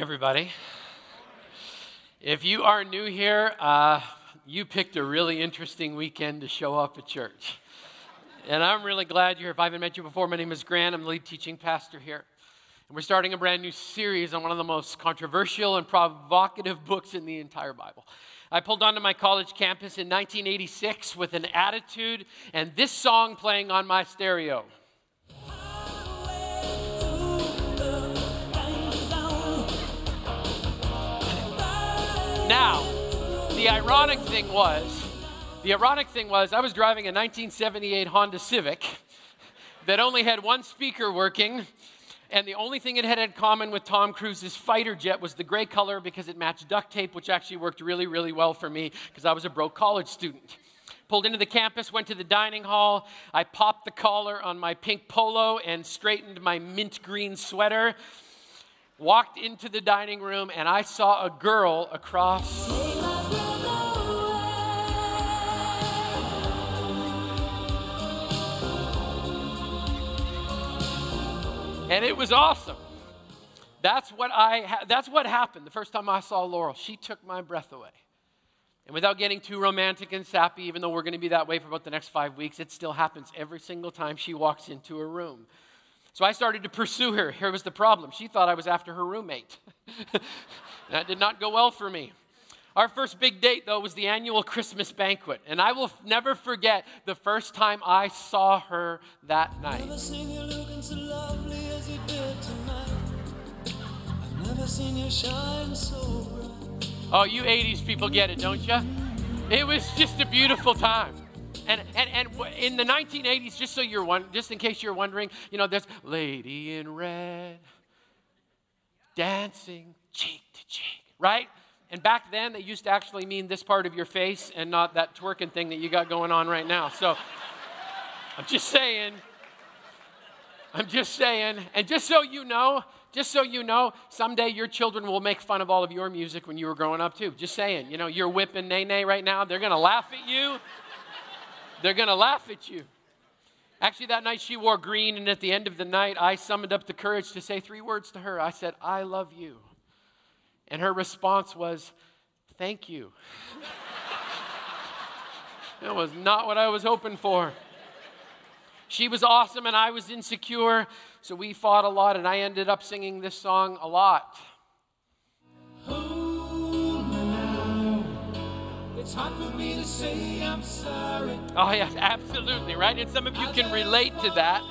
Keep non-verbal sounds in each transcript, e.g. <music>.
everybody. If you are new here, uh, you picked a really interesting weekend to show up at church. And I'm really glad you're here. If I haven't met you before, my name is Grant. I'm the lead teaching pastor here. And we're starting a brand new series on one of the most controversial and provocative books in the entire Bible. I pulled onto my college campus in 1986 with an attitude and this song playing on my stereo. Now, the ironic thing was, the ironic thing was, I was driving a 1978 Honda Civic that only had one speaker working, and the only thing it had in common with Tom Cruise's fighter jet was the gray color because it matched duct tape, which actually worked really, really well for me because I was a broke college student. Pulled into the campus, went to the dining hall. I popped the collar on my pink polo and straightened my mint green sweater walked into the dining room and I saw a girl across. And it was awesome. That's what I ha- that's what happened the first time I saw Laurel. She took my breath away. And without getting too romantic and sappy, even though we're going to be that way for about the next five weeks, it still happens every single time she walks into a room. So I started to pursue her. Here was the problem she thought I was after her roommate. <laughs> that did not go well for me. Our first big date, though, was the annual Christmas banquet. And I will f- never forget the first time I saw her that night. So oh, you 80s people get it, don't you? It was just a beautiful time. And, and, and in the 1980s, just so you're one, just in case you're wondering, you know, there's Lady in Red dancing cheek to cheek, right? And back then, they used to actually mean this part of your face and not that twerking thing that you got going on right now. So <laughs> I'm just saying, I'm just saying, and just so you know, just so you know, someday your children will make fun of all of your music when you were growing up too. Just saying, you know, you're whipping Nae Nae right now. They're gonna laugh at you. They're going to laugh at you. Actually, that night she wore green, and at the end of the night, I summoned up the courage to say three words to her. I said, I love you. And her response was, Thank you. <laughs> that was not what I was hoping for. She was awesome, and I was insecure, so we fought a lot, and I ended up singing this song a lot. It's hard for me to say I'm sorry. Oh, yes, absolutely, right? And some of you can relate to that.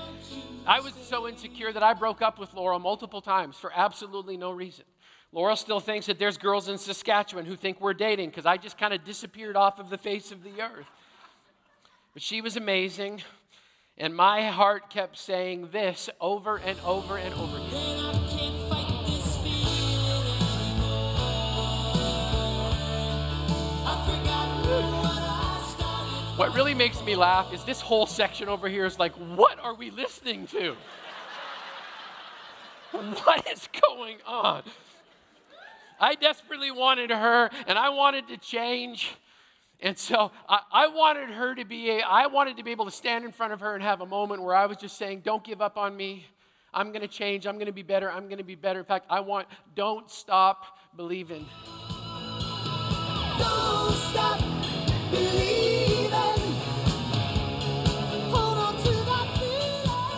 I was so insecure that I broke up with Laurel multiple times for absolutely no reason. Laurel still thinks that there's girls in Saskatchewan who think we're dating because I just kind of disappeared off of the face of the earth. But she was amazing, and my heart kept saying this over and over and over again. What really makes me laugh is this whole section over here is like, what are we listening to? <laughs> what is going on? I desperately wanted her and I wanted to change. And so I, I, wanted her to be a, I wanted to be able to stand in front of her and have a moment where I was just saying, Don't give up on me. I'm going to change. I'm going to be better. I'm going to be better. In fact, I want, don't stop believing. Don't stop believing.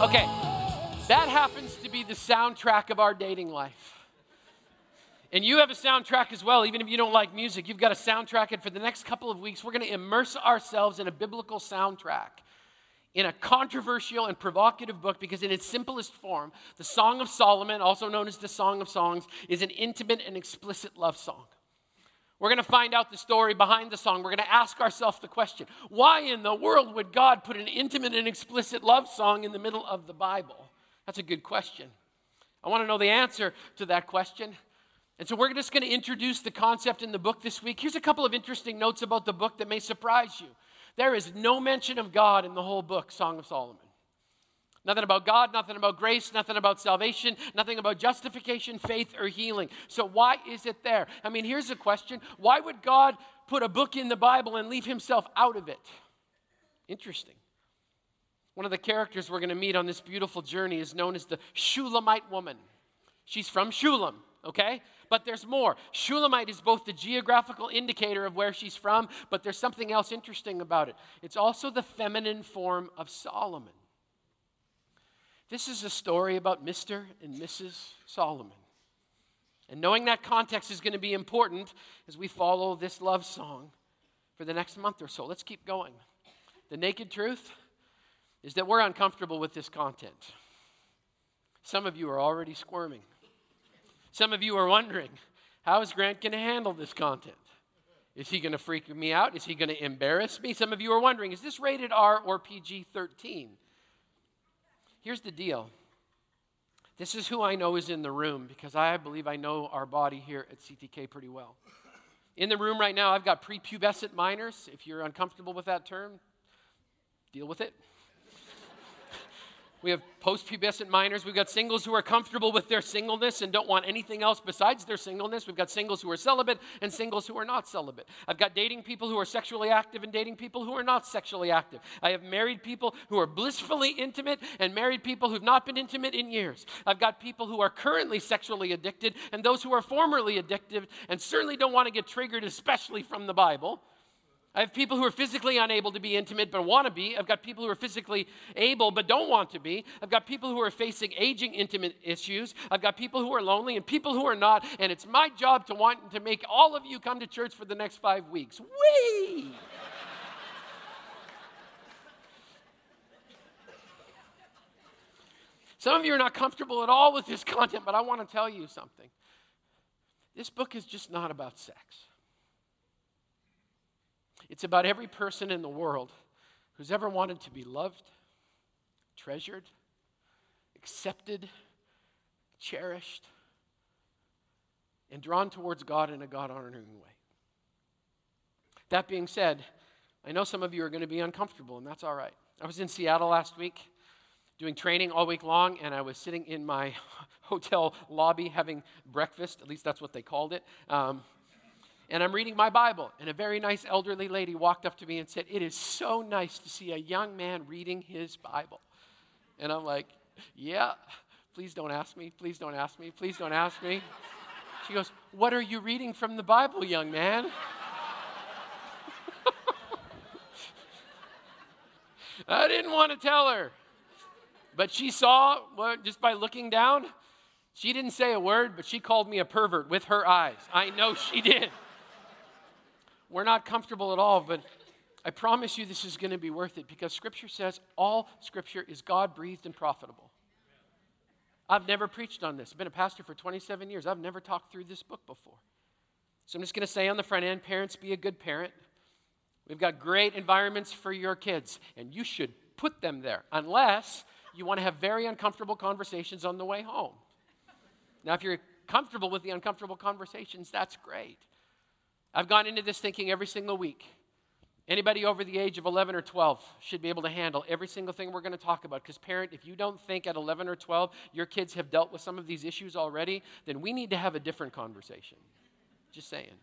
Okay, that happens to be the soundtrack of our dating life. And you have a soundtrack as well, even if you don't like music. You've got a soundtrack, and for the next couple of weeks, we're going to immerse ourselves in a biblical soundtrack, in a controversial and provocative book, because in its simplest form, the Song of Solomon, also known as the Song of Songs, is an intimate and explicit love song. We're going to find out the story behind the song. We're going to ask ourselves the question why in the world would God put an intimate and explicit love song in the middle of the Bible? That's a good question. I want to know the answer to that question. And so we're just going to introduce the concept in the book this week. Here's a couple of interesting notes about the book that may surprise you. There is no mention of God in the whole book, Song of Solomon. Nothing about God, nothing about grace, nothing about salvation, nothing about justification, faith, or healing. So, why is it there? I mean, here's a question Why would God put a book in the Bible and leave himself out of it? Interesting. One of the characters we're going to meet on this beautiful journey is known as the Shulamite woman. She's from Shulam, okay? But there's more. Shulamite is both the geographical indicator of where she's from, but there's something else interesting about it. It's also the feminine form of Solomon. This is a story about Mr. and Mrs. Solomon. And knowing that context is going to be important as we follow this love song for the next month or so. Let's keep going. The naked truth is that we're uncomfortable with this content. Some of you are already squirming. Some of you are wondering, how is Grant going to handle this content? Is he going to freak me out? Is he going to embarrass me? Some of you are wondering, is this rated R or PG 13? Here's the deal this is who I know is in the room because I believe I know our body here at CTK pretty well. In the room right now, I've got prepubescent minors. If you're uncomfortable with that term, deal with it. We have post-pubescent minors. We've got singles who are comfortable with their singleness and don't want anything else besides their singleness. We've got singles who are celibate and singles who are not celibate. I've got dating people who are sexually active and dating people who are not sexually active. I have married people who are blissfully intimate and married people who've not been intimate in years. I've got people who are currently sexually addicted and those who are formerly addicted and certainly don't want to get triggered, especially from the Bible. I have people who are physically unable to be intimate but want to be. I've got people who are physically able but don't want to be. I've got people who are facing aging intimate issues. I've got people who are lonely and people who are not. And it's my job to want to make all of you come to church for the next five weeks. Whee! Some of you are not comfortable at all with this <laughs> content, but I want to tell you something. This book is just not about sex. It's about every person in the world who's ever wanted to be loved, treasured, accepted, cherished, and drawn towards God in a God honoring way. That being said, I know some of you are going to be uncomfortable, and that's all right. I was in Seattle last week doing training all week long, and I was sitting in my <laughs> hotel lobby having breakfast. At least that's what they called it. Um, and I'm reading my Bible, and a very nice elderly lady walked up to me and said, It is so nice to see a young man reading his Bible. And I'm like, Yeah, please don't ask me, please don't ask me, please don't ask me. She goes, What are you reading from the Bible, young man? <laughs> I didn't want to tell her. But she saw, well, just by looking down, she didn't say a word, but she called me a pervert with her eyes. I know she did. We're not comfortable at all, but I promise you this is going to be worth it because Scripture says all Scripture is God breathed and profitable. I've never preached on this. I've been a pastor for 27 years. I've never talked through this book before. So I'm just going to say on the front end parents, be a good parent. We've got great environments for your kids, and you should put them there unless you want to have very uncomfortable conversations on the way home. Now, if you're comfortable with the uncomfortable conversations, that's great. I've gone into this thinking every single week. Anybody over the age of 11 or 12 should be able to handle every single thing we're going to talk about. Because, parent, if you don't think at 11 or 12 your kids have dealt with some of these issues already, then we need to have a different conversation. Just saying.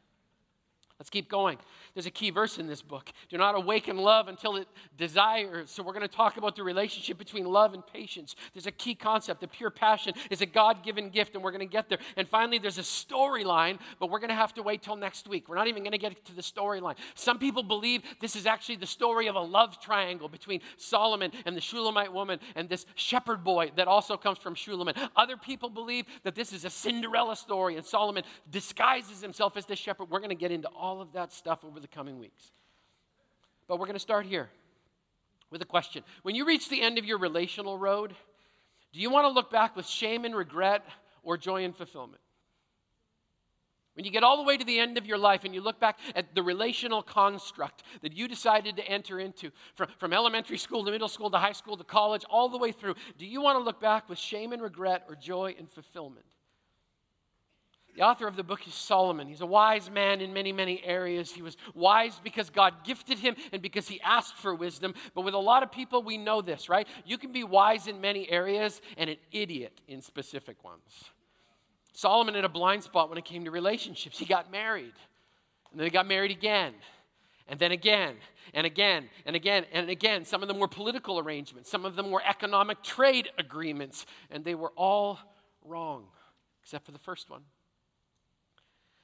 Let's keep going. There's a key verse in this book. Do not awaken love until it desires. So, we're going to talk about the relationship between love and patience. There's a key concept. The pure passion is a God given gift, and we're going to get there. And finally, there's a storyline, but we're going to have to wait till next week. We're not even going to get to the storyline. Some people believe this is actually the story of a love triangle between Solomon and the Shulamite woman and this shepherd boy that also comes from Shulamite. Other people believe that this is a Cinderella story, and Solomon disguises himself as the shepherd. We're going to get into all all of that stuff over the coming weeks. But we're going to start here with a question. When you reach the end of your relational road, do you want to look back with shame and regret or joy and fulfillment? When you get all the way to the end of your life and you look back at the relational construct that you decided to enter into, from, from elementary school to middle school to high school to college, all the way through, do you want to look back with shame and regret or joy and fulfillment? The author of the book is Solomon. He's a wise man in many, many areas. He was wise because God gifted him and because he asked for wisdom. But with a lot of people, we know this, right? You can be wise in many areas and an idiot in specific ones. Solomon had a blind spot when it came to relationships. He got married, and then he got married again, and then again, and again, and again, and again. Some of them were political arrangements, some of them were economic trade agreements, and they were all wrong, except for the first one.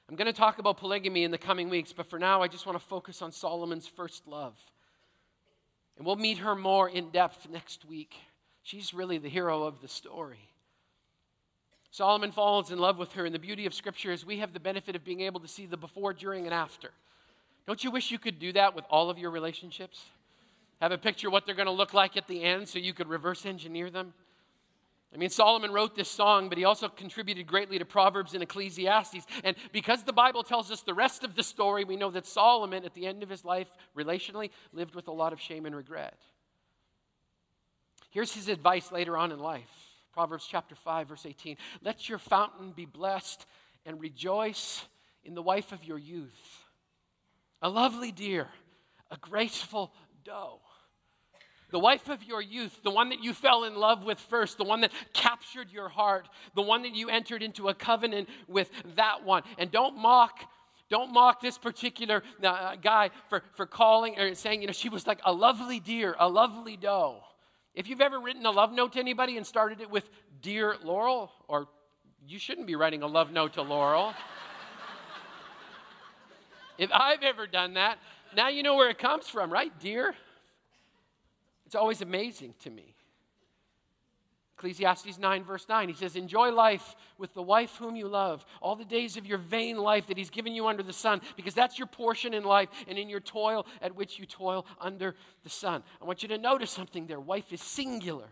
I'm going to talk about polygamy in the coming weeks, but for now, I just want to focus on Solomon's first love. And we'll meet her more in depth next week. She's really the hero of the story. Solomon falls in love with her, and the beauty of Scripture is we have the benefit of being able to see the before, during, and after. Don't you wish you could do that with all of your relationships? Have a picture of what they're going to look like at the end so you could reverse engineer them? I mean, Solomon wrote this song, but he also contributed greatly to Proverbs and Ecclesiastes. And because the Bible tells us the rest of the story, we know that Solomon, at the end of his life, relationally, lived with a lot of shame and regret. Here's his advice later on in life Proverbs chapter 5, verse 18. Let your fountain be blessed and rejoice in the wife of your youth, a lovely deer, a graceful doe the wife of your youth, the one that you fell in love with first, the one that captured your heart, the one that you entered into a covenant with, that one. And don't mock. Don't mock this particular uh, guy for, for calling or saying, you know, she was like a lovely deer, a lovely doe. If you've ever written a love note to anybody and started it with Dear Laurel, or you shouldn't be writing a love note to Laurel. <laughs> if I've ever done that, now you know where it comes from, right? Dear it's always amazing to me. Ecclesiastes 9, verse 9, he says, Enjoy life with the wife whom you love, all the days of your vain life that he's given you under the sun, because that's your portion in life and in your toil at which you toil under the sun. I want you to notice something there. Wife is singular.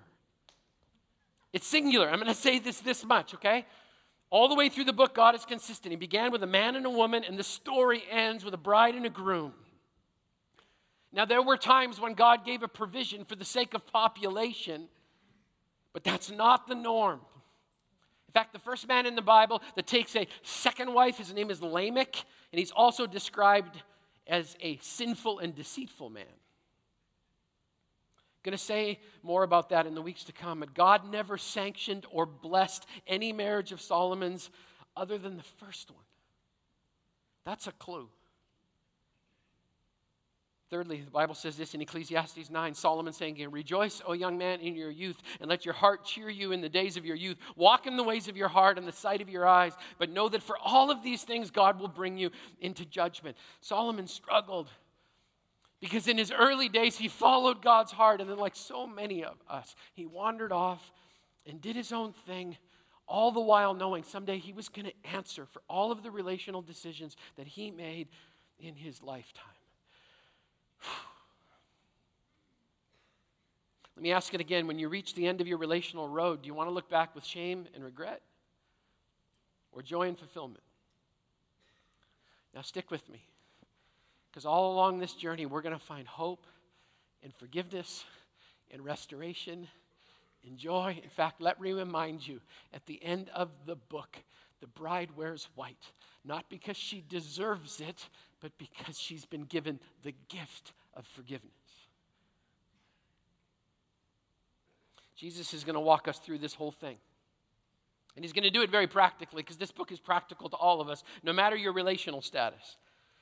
It's singular. I'm going to say this this much, okay? All the way through the book, God is consistent. He began with a man and a woman, and the story ends with a bride and a groom. Now, there were times when God gave a provision for the sake of population, but that's not the norm. In fact, the first man in the Bible that takes a second wife, his name is Lamech, and he's also described as a sinful and deceitful man. Going to say more about that in the weeks to come. But God never sanctioned or blessed any marriage of Solomon's other than the first one. That's a clue. Thirdly, the Bible says this in Ecclesiastes 9 Solomon saying Rejoice, O young man, in your youth, and let your heart cheer you in the days of your youth. Walk in the ways of your heart and the sight of your eyes, but know that for all of these things, God will bring you into judgment. Solomon struggled because in his early days, he followed God's heart, and then, like so many of us, he wandered off and did his own thing all the while knowing someday he was going to answer for all of the relational decisions that he made in his lifetime. Let me ask it again. When you reach the end of your relational road, do you want to look back with shame and regret or joy and fulfillment? Now, stick with me. Because all along this journey, we're going to find hope and forgiveness and restoration and joy. In fact, let me remind you at the end of the book, the bride wears white, not because she deserves it, but because she's been given the gift of forgiveness. Jesus is going to walk us through this whole thing. And he's going to do it very practically because this book is practical to all of us, no matter your relational status.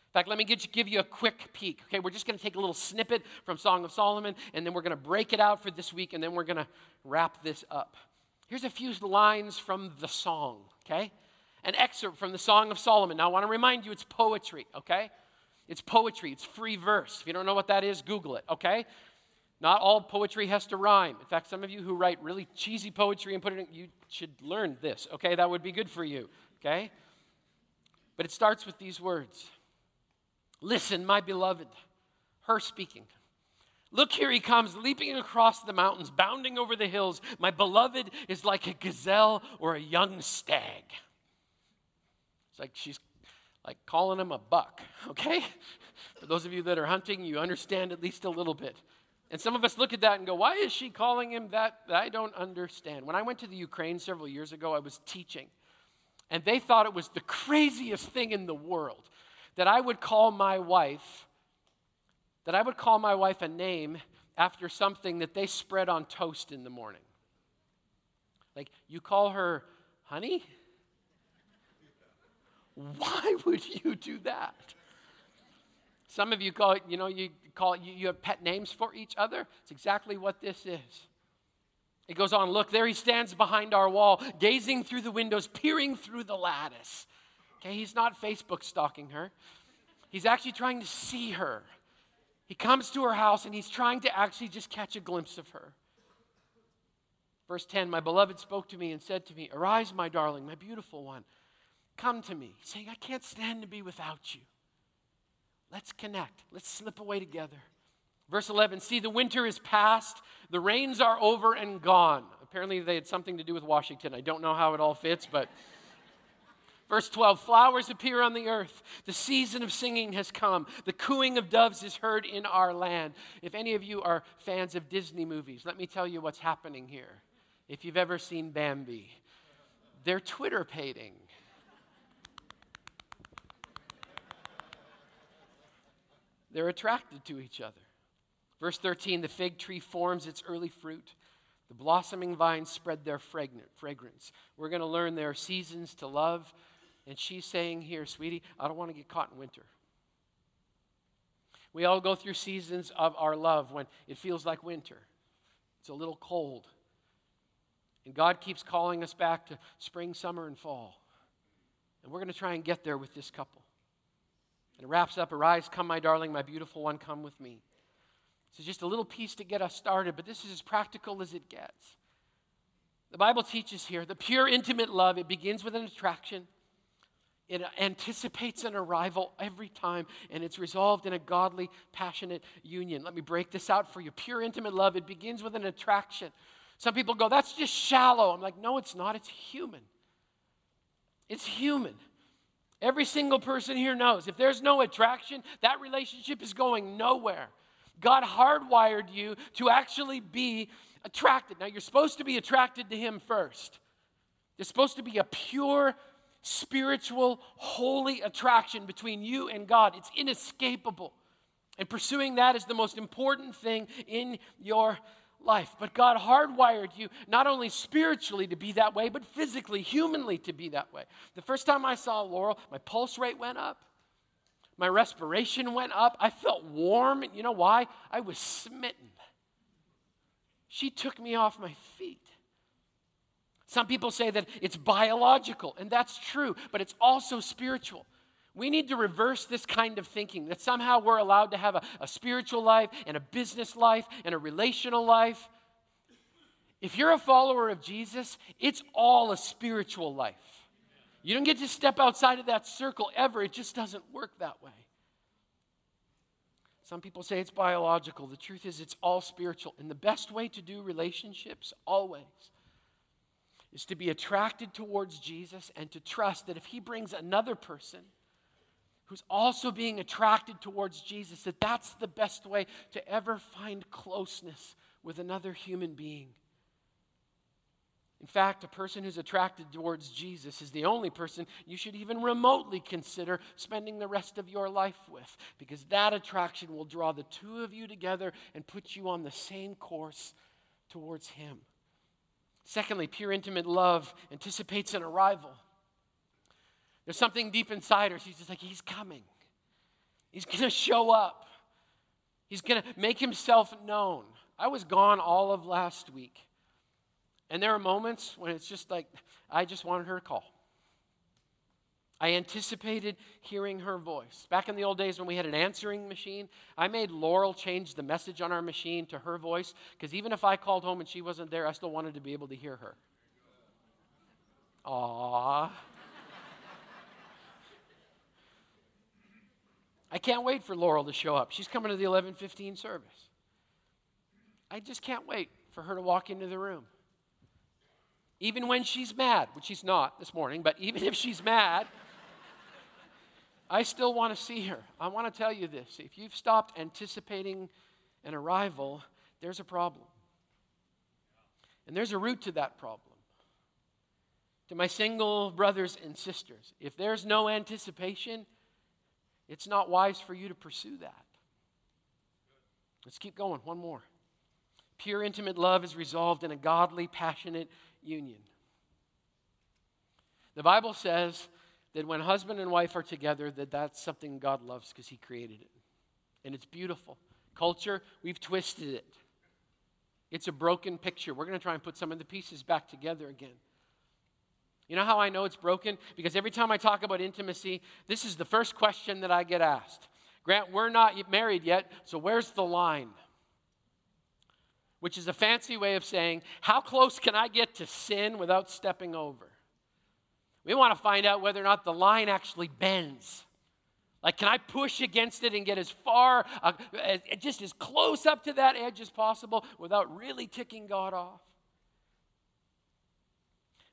In fact, let me get you, give you a quick peek. Okay, we're just going to take a little snippet from Song of Solomon, and then we're going to break it out for this week, and then we're going to wrap this up. Here's a few lines from the song, okay? An excerpt from the Song of Solomon. Now, I want to remind you it's poetry, okay? It's poetry, it's free verse. If you don't know what that is, Google it, okay? Not all poetry has to rhyme. In fact, some of you who write really cheesy poetry and put it in, you should learn this, okay? That would be good for you, okay? But it starts with these words Listen, my beloved, her speaking. Look, here he comes, leaping across the mountains, bounding over the hills. My beloved is like a gazelle or a young stag. Like she's like calling him a buck, <laughs> okay? For those of you that are hunting, you understand at least a little bit. And some of us look at that and go, why is she calling him that? I don't understand. When I went to the Ukraine several years ago, I was teaching. And they thought it was the craziest thing in the world that I would call my wife, that I would call my wife a name after something that they spread on toast in the morning. Like, you call her honey? Why <laughs> would you do that? Some of you call it, you know, you call it, you, you have pet names for each other. It's exactly what this is. It goes on, look, there he stands behind our wall, gazing through the windows, peering through the lattice. Okay, he's not Facebook stalking her. He's actually trying to see her. He comes to her house and he's trying to actually just catch a glimpse of her. Verse 10 My beloved spoke to me and said to me, Arise, my darling, my beautiful one. Come to me, saying, I can't stand to be without you. Let's connect. Let's slip away together. Verse 11 See, the winter is past, the rains are over and gone. Apparently, they had something to do with Washington. I don't know how it all fits, but. <laughs> Verse 12 Flowers appear on the earth. The season of singing has come. The cooing of doves is heard in our land. If any of you are fans of Disney movies, let me tell you what's happening here. If you've ever seen Bambi, they're twitterpating. They're attracted to each other. Verse 13 the fig tree forms its early fruit. The blossoming vines spread their fragrance. We're going to learn there are seasons to love and she's saying here, sweetie, I don't want to get caught in winter. We all go through seasons of our love when it feels like winter. It's a little cold. And God keeps calling us back to spring, summer, and fall. And we're going to try and get there with this couple. And it wraps up Arise, come, my darling, my beautiful one, come with me. So, just a little piece to get us started, but this is as practical as it gets. The Bible teaches here the pure, intimate love, it begins with an attraction. It anticipates an arrival every time, and it's resolved in a godly, passionate union. Let me break this out for you. Pure, intimate love, it begins with an attraction. Some people go, that's just shallow. I'm like, no, it's not. It's human. It's human. Every single person here knows if there's no attraction, that relationship is going nowhere. God hardwired you to actually be attracted. Now, you're supposed to be attracted to Him first. There's supposed to be a pure, spiritual, holy attraction between you and God. It's inescapable. And pursuing that is the most important thing in your life. But God hardwired you not only spiritually to be that way, but physically, humanly to be that way. The first time I saw Laurel, my pulse rate went up. My respiration went up. I felt warm. You know why? I was smitten. She took me off my feet. Some people say that it's biological, and that's true, but it's also spiritual. We need to reverse this kind of thinking that somehow we're allowed to have a, a, spiritual life and a business life and a relational life. If you're a follower of Jesus, it's all a spiritual life. You don't get to step outside of that circle ever, it just doesn't work that way. Some people say it's biological. The truth is, it's all spiritual. And the best way to do relationships, always, is to be attracted towards Jesus and to trust that if he brings another person who's also being attracted towards Jesus, that that's the best way to ever find closeness with another human being. In fact, a person who's attracted towards Jesus is the only person you should even remotely consider spending the rest of your life with, because that attraction will draw the two of you together and put you on the same course towards Him. Secondly, pure intimate love anticipates an arrival. There's something deep inside her. She's just like, He's coming. He's going to show up. He's going to make himself known. I was gone all of last week. And there are moments when it's just like, I just wanted her to call. I anticipated hearing her voice. Back in the old days when we had an answering machine, I made Laurel change the message on our machine to her voice because even if I called home and she wasn't there, I still wanted to be able to hear her. Aww. I can't wait for Laurel to show up. She's coming to the 11:15 service. I just can't wait for her to walk into the room. Even when she's mad, which she's not this morning, but even <laughs> if she's mad, I still want to see her. I want to tell you this. If you've stopped anticipating an arrival, there's a problem. And there's a root to that problem. To my single brothers and sisters, if there's no anticipation, it's not wise for you to pursue that. Let's keep going. One more. Pure, intimate love is resolved in a godly, passionate union. The Bible says that when husband and wife are together that that's something god loves because he created it and it's beautiful culture we've twisted it it's a broken picture we're going to try and put some of the pieces back together again You know how I know it's broken? Because every time I talk about intimacy, this is the first question that I get asked. Grant, we're not married yet, so where's the line? Which is a fancy way of saying, how close can I get to sin without stepping over? We want to find out whether or not the line actually bends. Like, can I push against it and get as far, uh, as, just as close up to that edge as possible without really ticking God off?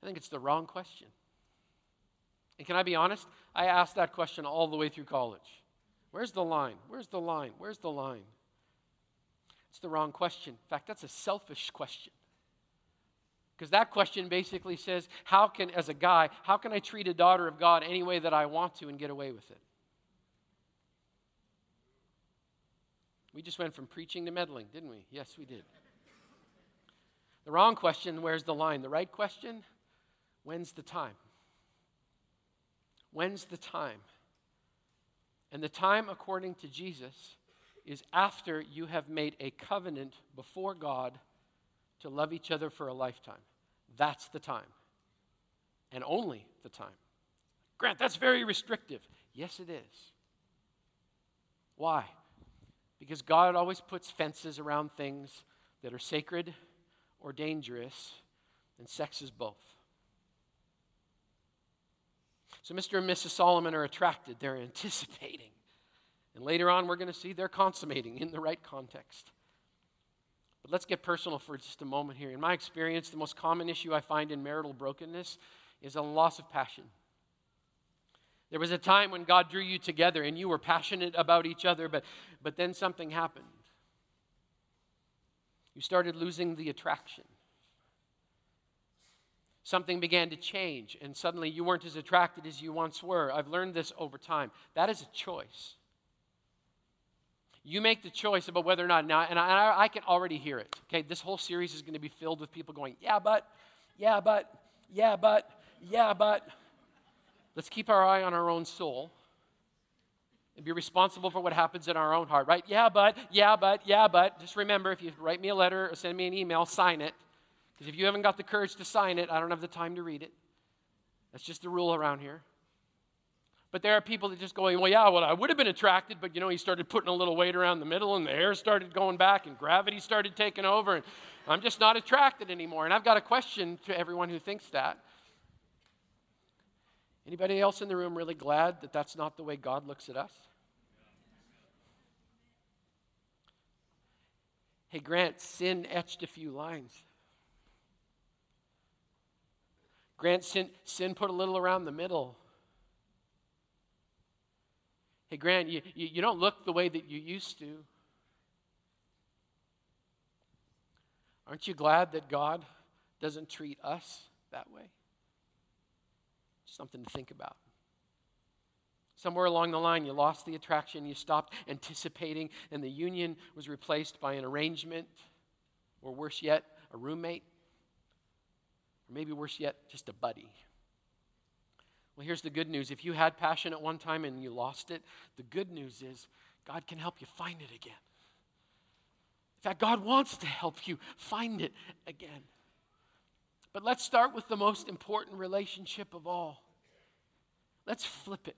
I think it's the wrong question. And can I be honest? I asked that question all the way through college. Where's the line? Where's the line? Where's the line? It's the wrong question. In fact, that's a selfish question. Because that question basically says, how can, as a guy, how can I treat a daughter of God any way that I want to and get away with it? We just went from preaching to meddling, didn't we? Yes, we did. The wrong question, where's the line? The right question, When's the time? When's the time? And the time, according to Jesus, is after you have made a covenant before God to love each other for a lifetime. That's the time. And only the time. Grant, that's very restrictive. Yes, it is. Why? Because God always puts fences around things that are sacred or dangerous, and sex is both. So Mr. and Mrs. Solomon are attracted, they're <laughs> anticipating. And later on, we're going to see they're consummating in the right context. But let's get personal for just a moment here. In my experience, the most common issue I find in marital brokenness is a loss of passion. There was a time when God drew you together and you were passionate about each other, but, but then something happened. You started losing the attraction something began to change and suddenly you weren't as attracted as you once were. I've learned this over time. That is a choice. You make the choice about whether or not now, and I, I can already hear it. Okay, this whole series is going to be filled with people going, yeah, but, yeah, but, yeah, but, yeah, but. Let's keep our eye on our own soul and be responsible for what happens in our own heart, right? Yeah, but, yeah, but, yeah, but. Just remember if you write me a letter or send me an email, sign it. Because if you haven't got the courage to sign it, I don't have the time to read it. That's just the rule around here. But there are people that just go, well, yeah, well, I would have been attracted, but you know, he started putting a little weight around the middle, and the air started going back, and gravity started taking over, and I'm just not attracted anymore. And I've got a question to everyone who thinks that. Anybody else in the room really glad that that's not the way God looks at us? Hey, Grant, sin etched a few lines. Grant, sin, sin put a little around the middle. Hey, Grant, you, you, you don't look the way that you used to. Aren't you glad that God doesn't treat us that way? Something to think about. Somewhere along the line, you lost the attraction, you stopped anticipating, and the union was replaced by an arrangement, or worse yet, a roommate. Or maybe worse yet, just a buddy. Well, here's the good news. If you had passion at one time and you lost it, the good news is God can help you find it again. In fact, God wants to help you find it again. But let's start with the most important relationship of all. Let's flip it.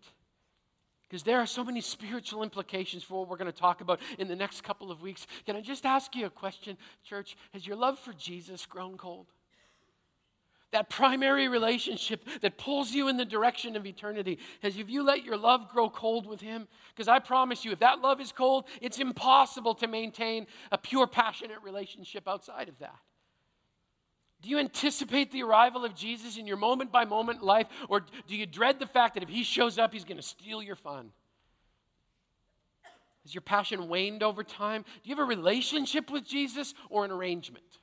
Because there are so many spiritual implications for what we're going to talk about in the next couple of weeks. Can I just ask you a question, church? Has your love for Jesus grown cold? That primary relationship that pulls you in the direction of eternity. Has if you let your love grow cold with Him? Because I promise you, if that love is cold, it's impossible to maintain a pure, passionate relationship outside of that. Do you anticipate the arrival of Jesus in your moment by moment life, or do you dread the fact that if He shows up, He's going to steal your fun? Has your passion waned over time? Do you have a relationship with Jesus or an arrangement?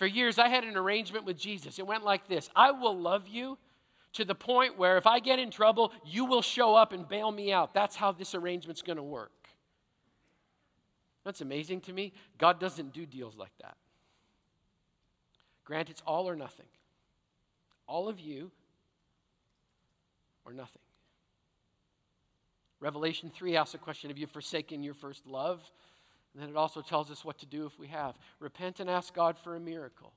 For years, I had an arrangement with Jesus. It went like this I will love you to the point where if I get in trouble, you will show up and bail me out. That's how this arrangement's going to work. That's amazing to me. God doesn't do deals like that. Grant, it's all or nothing. All of you or nothing. Revelation 3 asks a question Have you forsaken your first love? And then it also tells us what to do if we have. Repent and ask God for a miracle.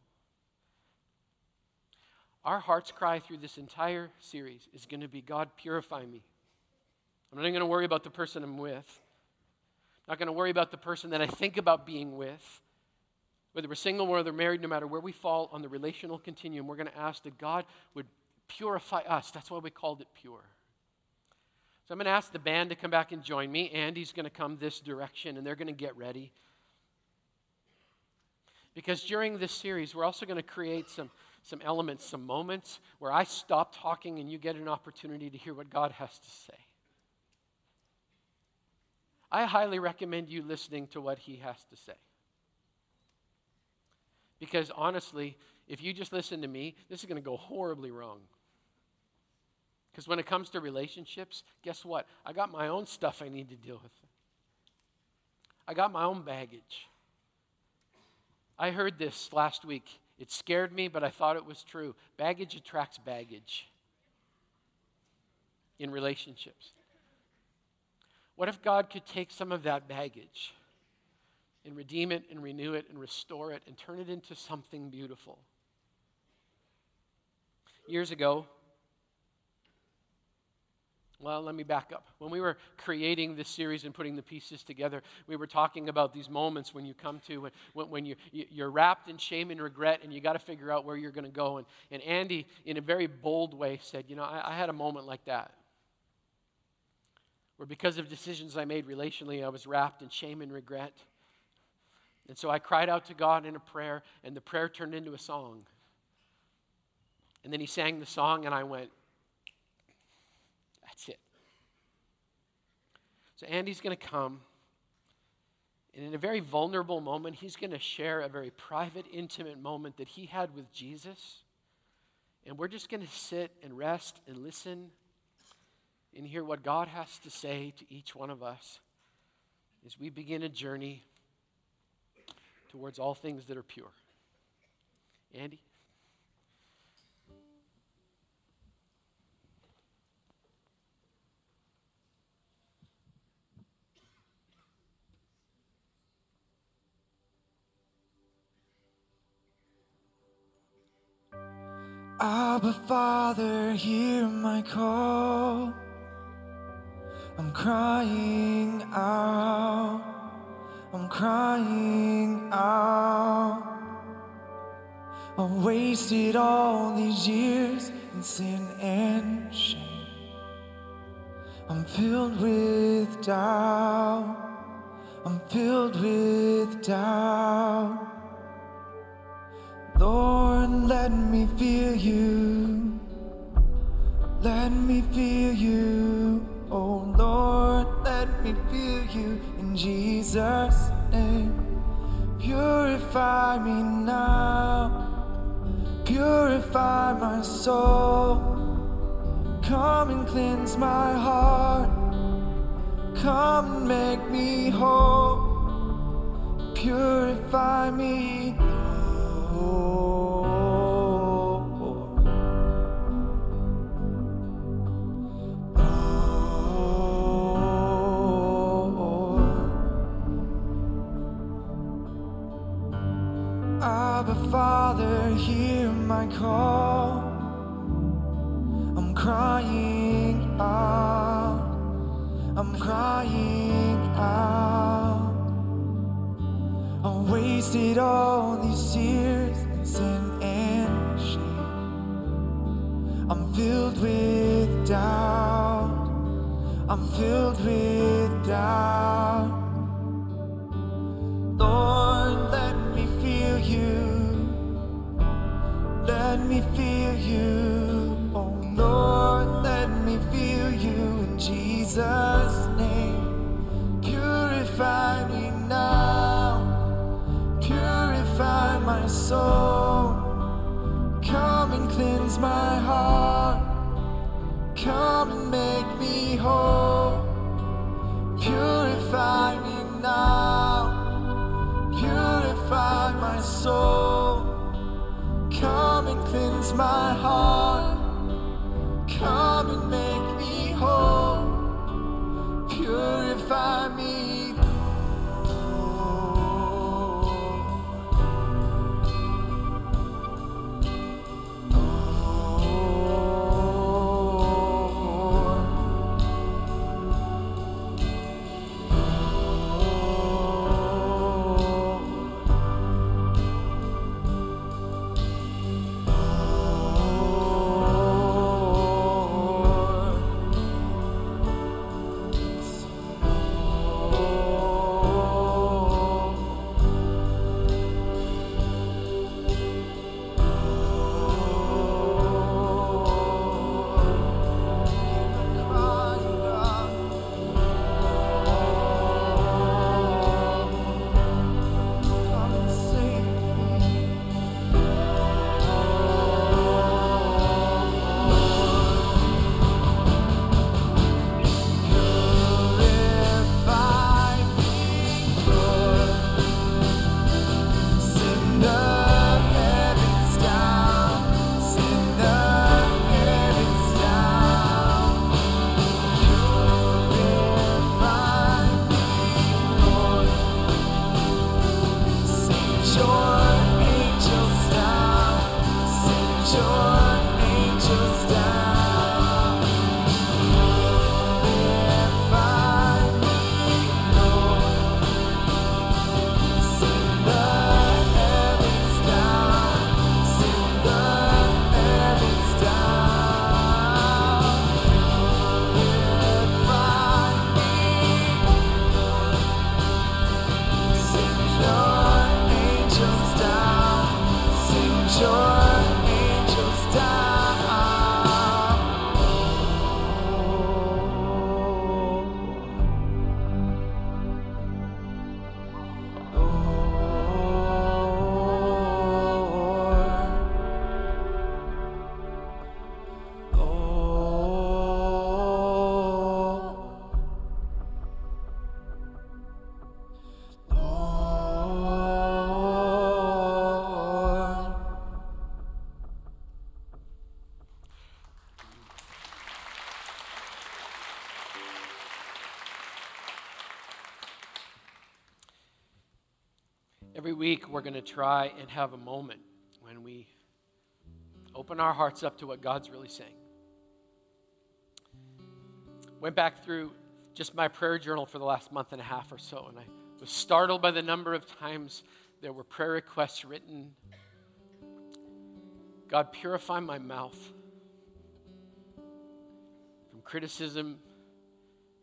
our heart's cry through this entire series is going to be God, purify me. I'm not even going to worry about the person I'm with. I'm not going to worry about the person that I think about being with. Whether we're single or whether we're married, no matter where we fall on the relational continuum, we're going to ask that God would purify us. That's why we called it pure. So I'm going to ask the band to come back and join me. Andy's going to come this direction, and they're going to get ready. Because during this series, we're also going to create some, some elements, some moments where I stop talking and you get an opportunity to hear what God has to say. I highly recommend you listening to what He has to say. Because honestly, if you just listen to me, this is going to go horribly wrong. Because when it comes to relationships, guess what? I got my own stuff I need to deal with. I got my own baggage. I heard this last week. It scared me, but I thought it was true. Baggage attracts baggage in relationships. What if God could take some of that baggage and redeem it and renew it and restore it and turn it into something beautiful. Years ago, well, let me back up. When we were creating this series and putting the pieces together, we were talking about these moments when you come to, when, when you, you're wrapped in shame and regret and you got to figure out where you're going to go. And, and Andy, in a very bold way, said, You know, I, I had a moment like that. Where because of decisions I made relationally, I was wrapped in shame and regret. And so I cried out to God in a prayer, and the prayer turned into a song. And then he sang the song, and I went, That's it. So Andy's going to come. And in a very vulnerable moment, he's going to share a very private, intimate moment that he had with Jesus. And we're just going to sit and rest and listen and hear what God has to say to each one of us as we begin a journey towards all things that are pure. Andy? Abba, Father, hear my call. I'm crying out. I'm crying out. I've wasted all these years in sin and shame. I'm filled with doubt. I'm filled with doubt. Lord, let me feel you. Let me feel you. Oh Lord, let me feel you in Jesus' name. Purify me now, purify my soul. Come and cleanse my heart, come and make me whole. Purify me. Wasted all these years in sin and shame. I'm filled with doubt. I'm filled with doubt. My heart. Every week, we're going to try and have a moment when we open our hearts up to what God's really saying. Went back through just my prayer journal for the last month and a half or so, and I was startled by the number of times there were prayer requests written. God, purify my mouth from criticism,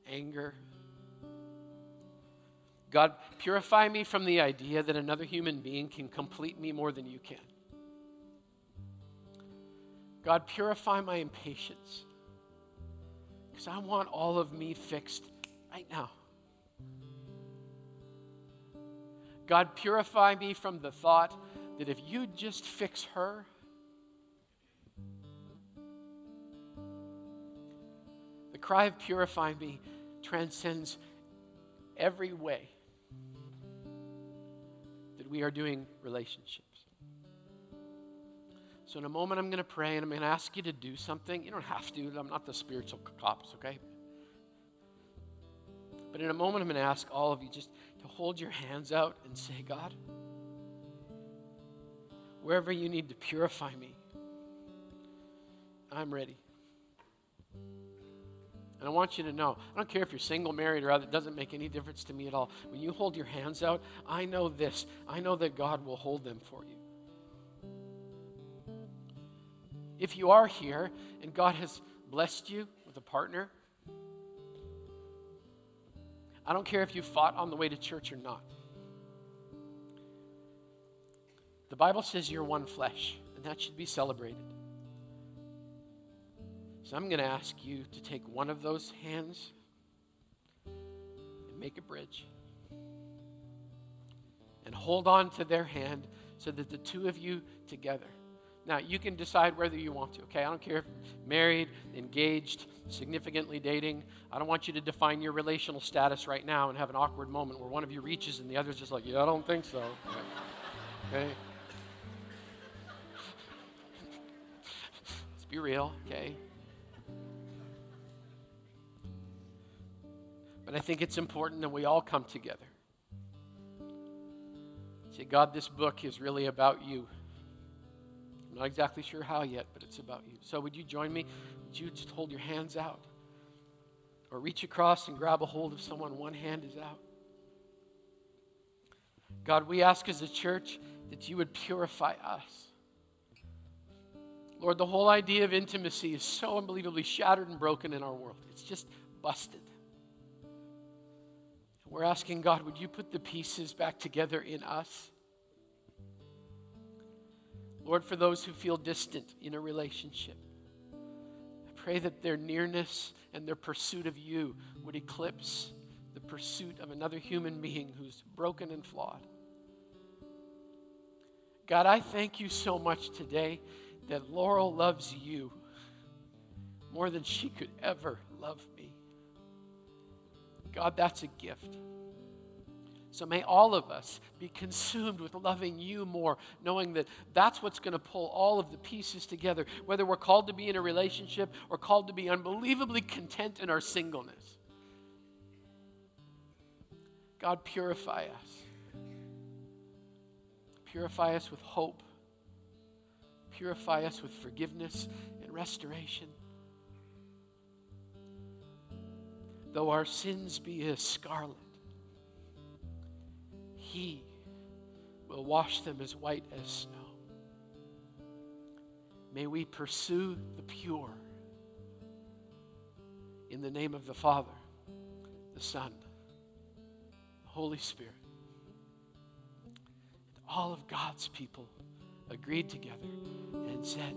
anger, God, purify me from the idea that another human being can complete me more than you can. God, purify my impatience because I want all of me fixed right now. God, purify me from the thought that if you just fix her, the cry of purify me transcends every way we are doing relationships. So, in a moment, I'm going to pray and I'm going to ask you to do something. You don't have to, I'm not the spiritual cops, okay? But in a moment, I'm going to ask all of you just to hold your hands out and say, God, wherever you need to purify me, I'm ready. And I want you to know, I don't care if you're single, married, or other, it doesn't make any difference to me at all. When you hold your hands out, I know this. I know that God will hold them for you. If you are here and God has blessed you with a partner, I don't care if you fought on the way to church or not. The Bible says you're one flesh, and that should be celebrated. So I'm going to ask you to take one of those hands and make a bridge. And hold on to their hand so that the two of you together. Now, you can decide whether you want to, okay? I don't care if married, engaged, significantly dating. I don't want you to define your relational status right now and have an awkward moment where one of you reaches and the other's just like, yeah, I don't think so. Okay? Let's be real, okay? But I think it's important that we all come together. Say, God, this book is really about you. I'm not exactly sure how yet, but it's about you. So would you join me? Would you just hold your hands out? Or reach across and grab a hold of someone, one hand is out. God, we ask as a church that you would purify us. Lord, the whole idea of intimacy is so unbelievably shattered and broken in our world. It's just busted. We're asking God, would you put the pieces back together in us? Lord, for those who feel distant in a relationship, I pray that their nearness and their pursuit of you would eclipse the pursuit of another human being who's broken and flawed. God, I thank you so much today that Laurel loves you more than she could ever love me. God, that's a gift. So may all of us be consumed with loving you more, knowing that that's what's going to pull all of the pieces together, whether we're called to be in a relationship or called to be unbelievably content in our singleness. God, purify us. Purify us with hope. Purify us with forgiveness and restoration. Though our sins be as scarlet, He will wash them as white as snow. May we pursue the pure in the name of the Father, the Son, the Holy Spirit. And all of God's people agreed together and said,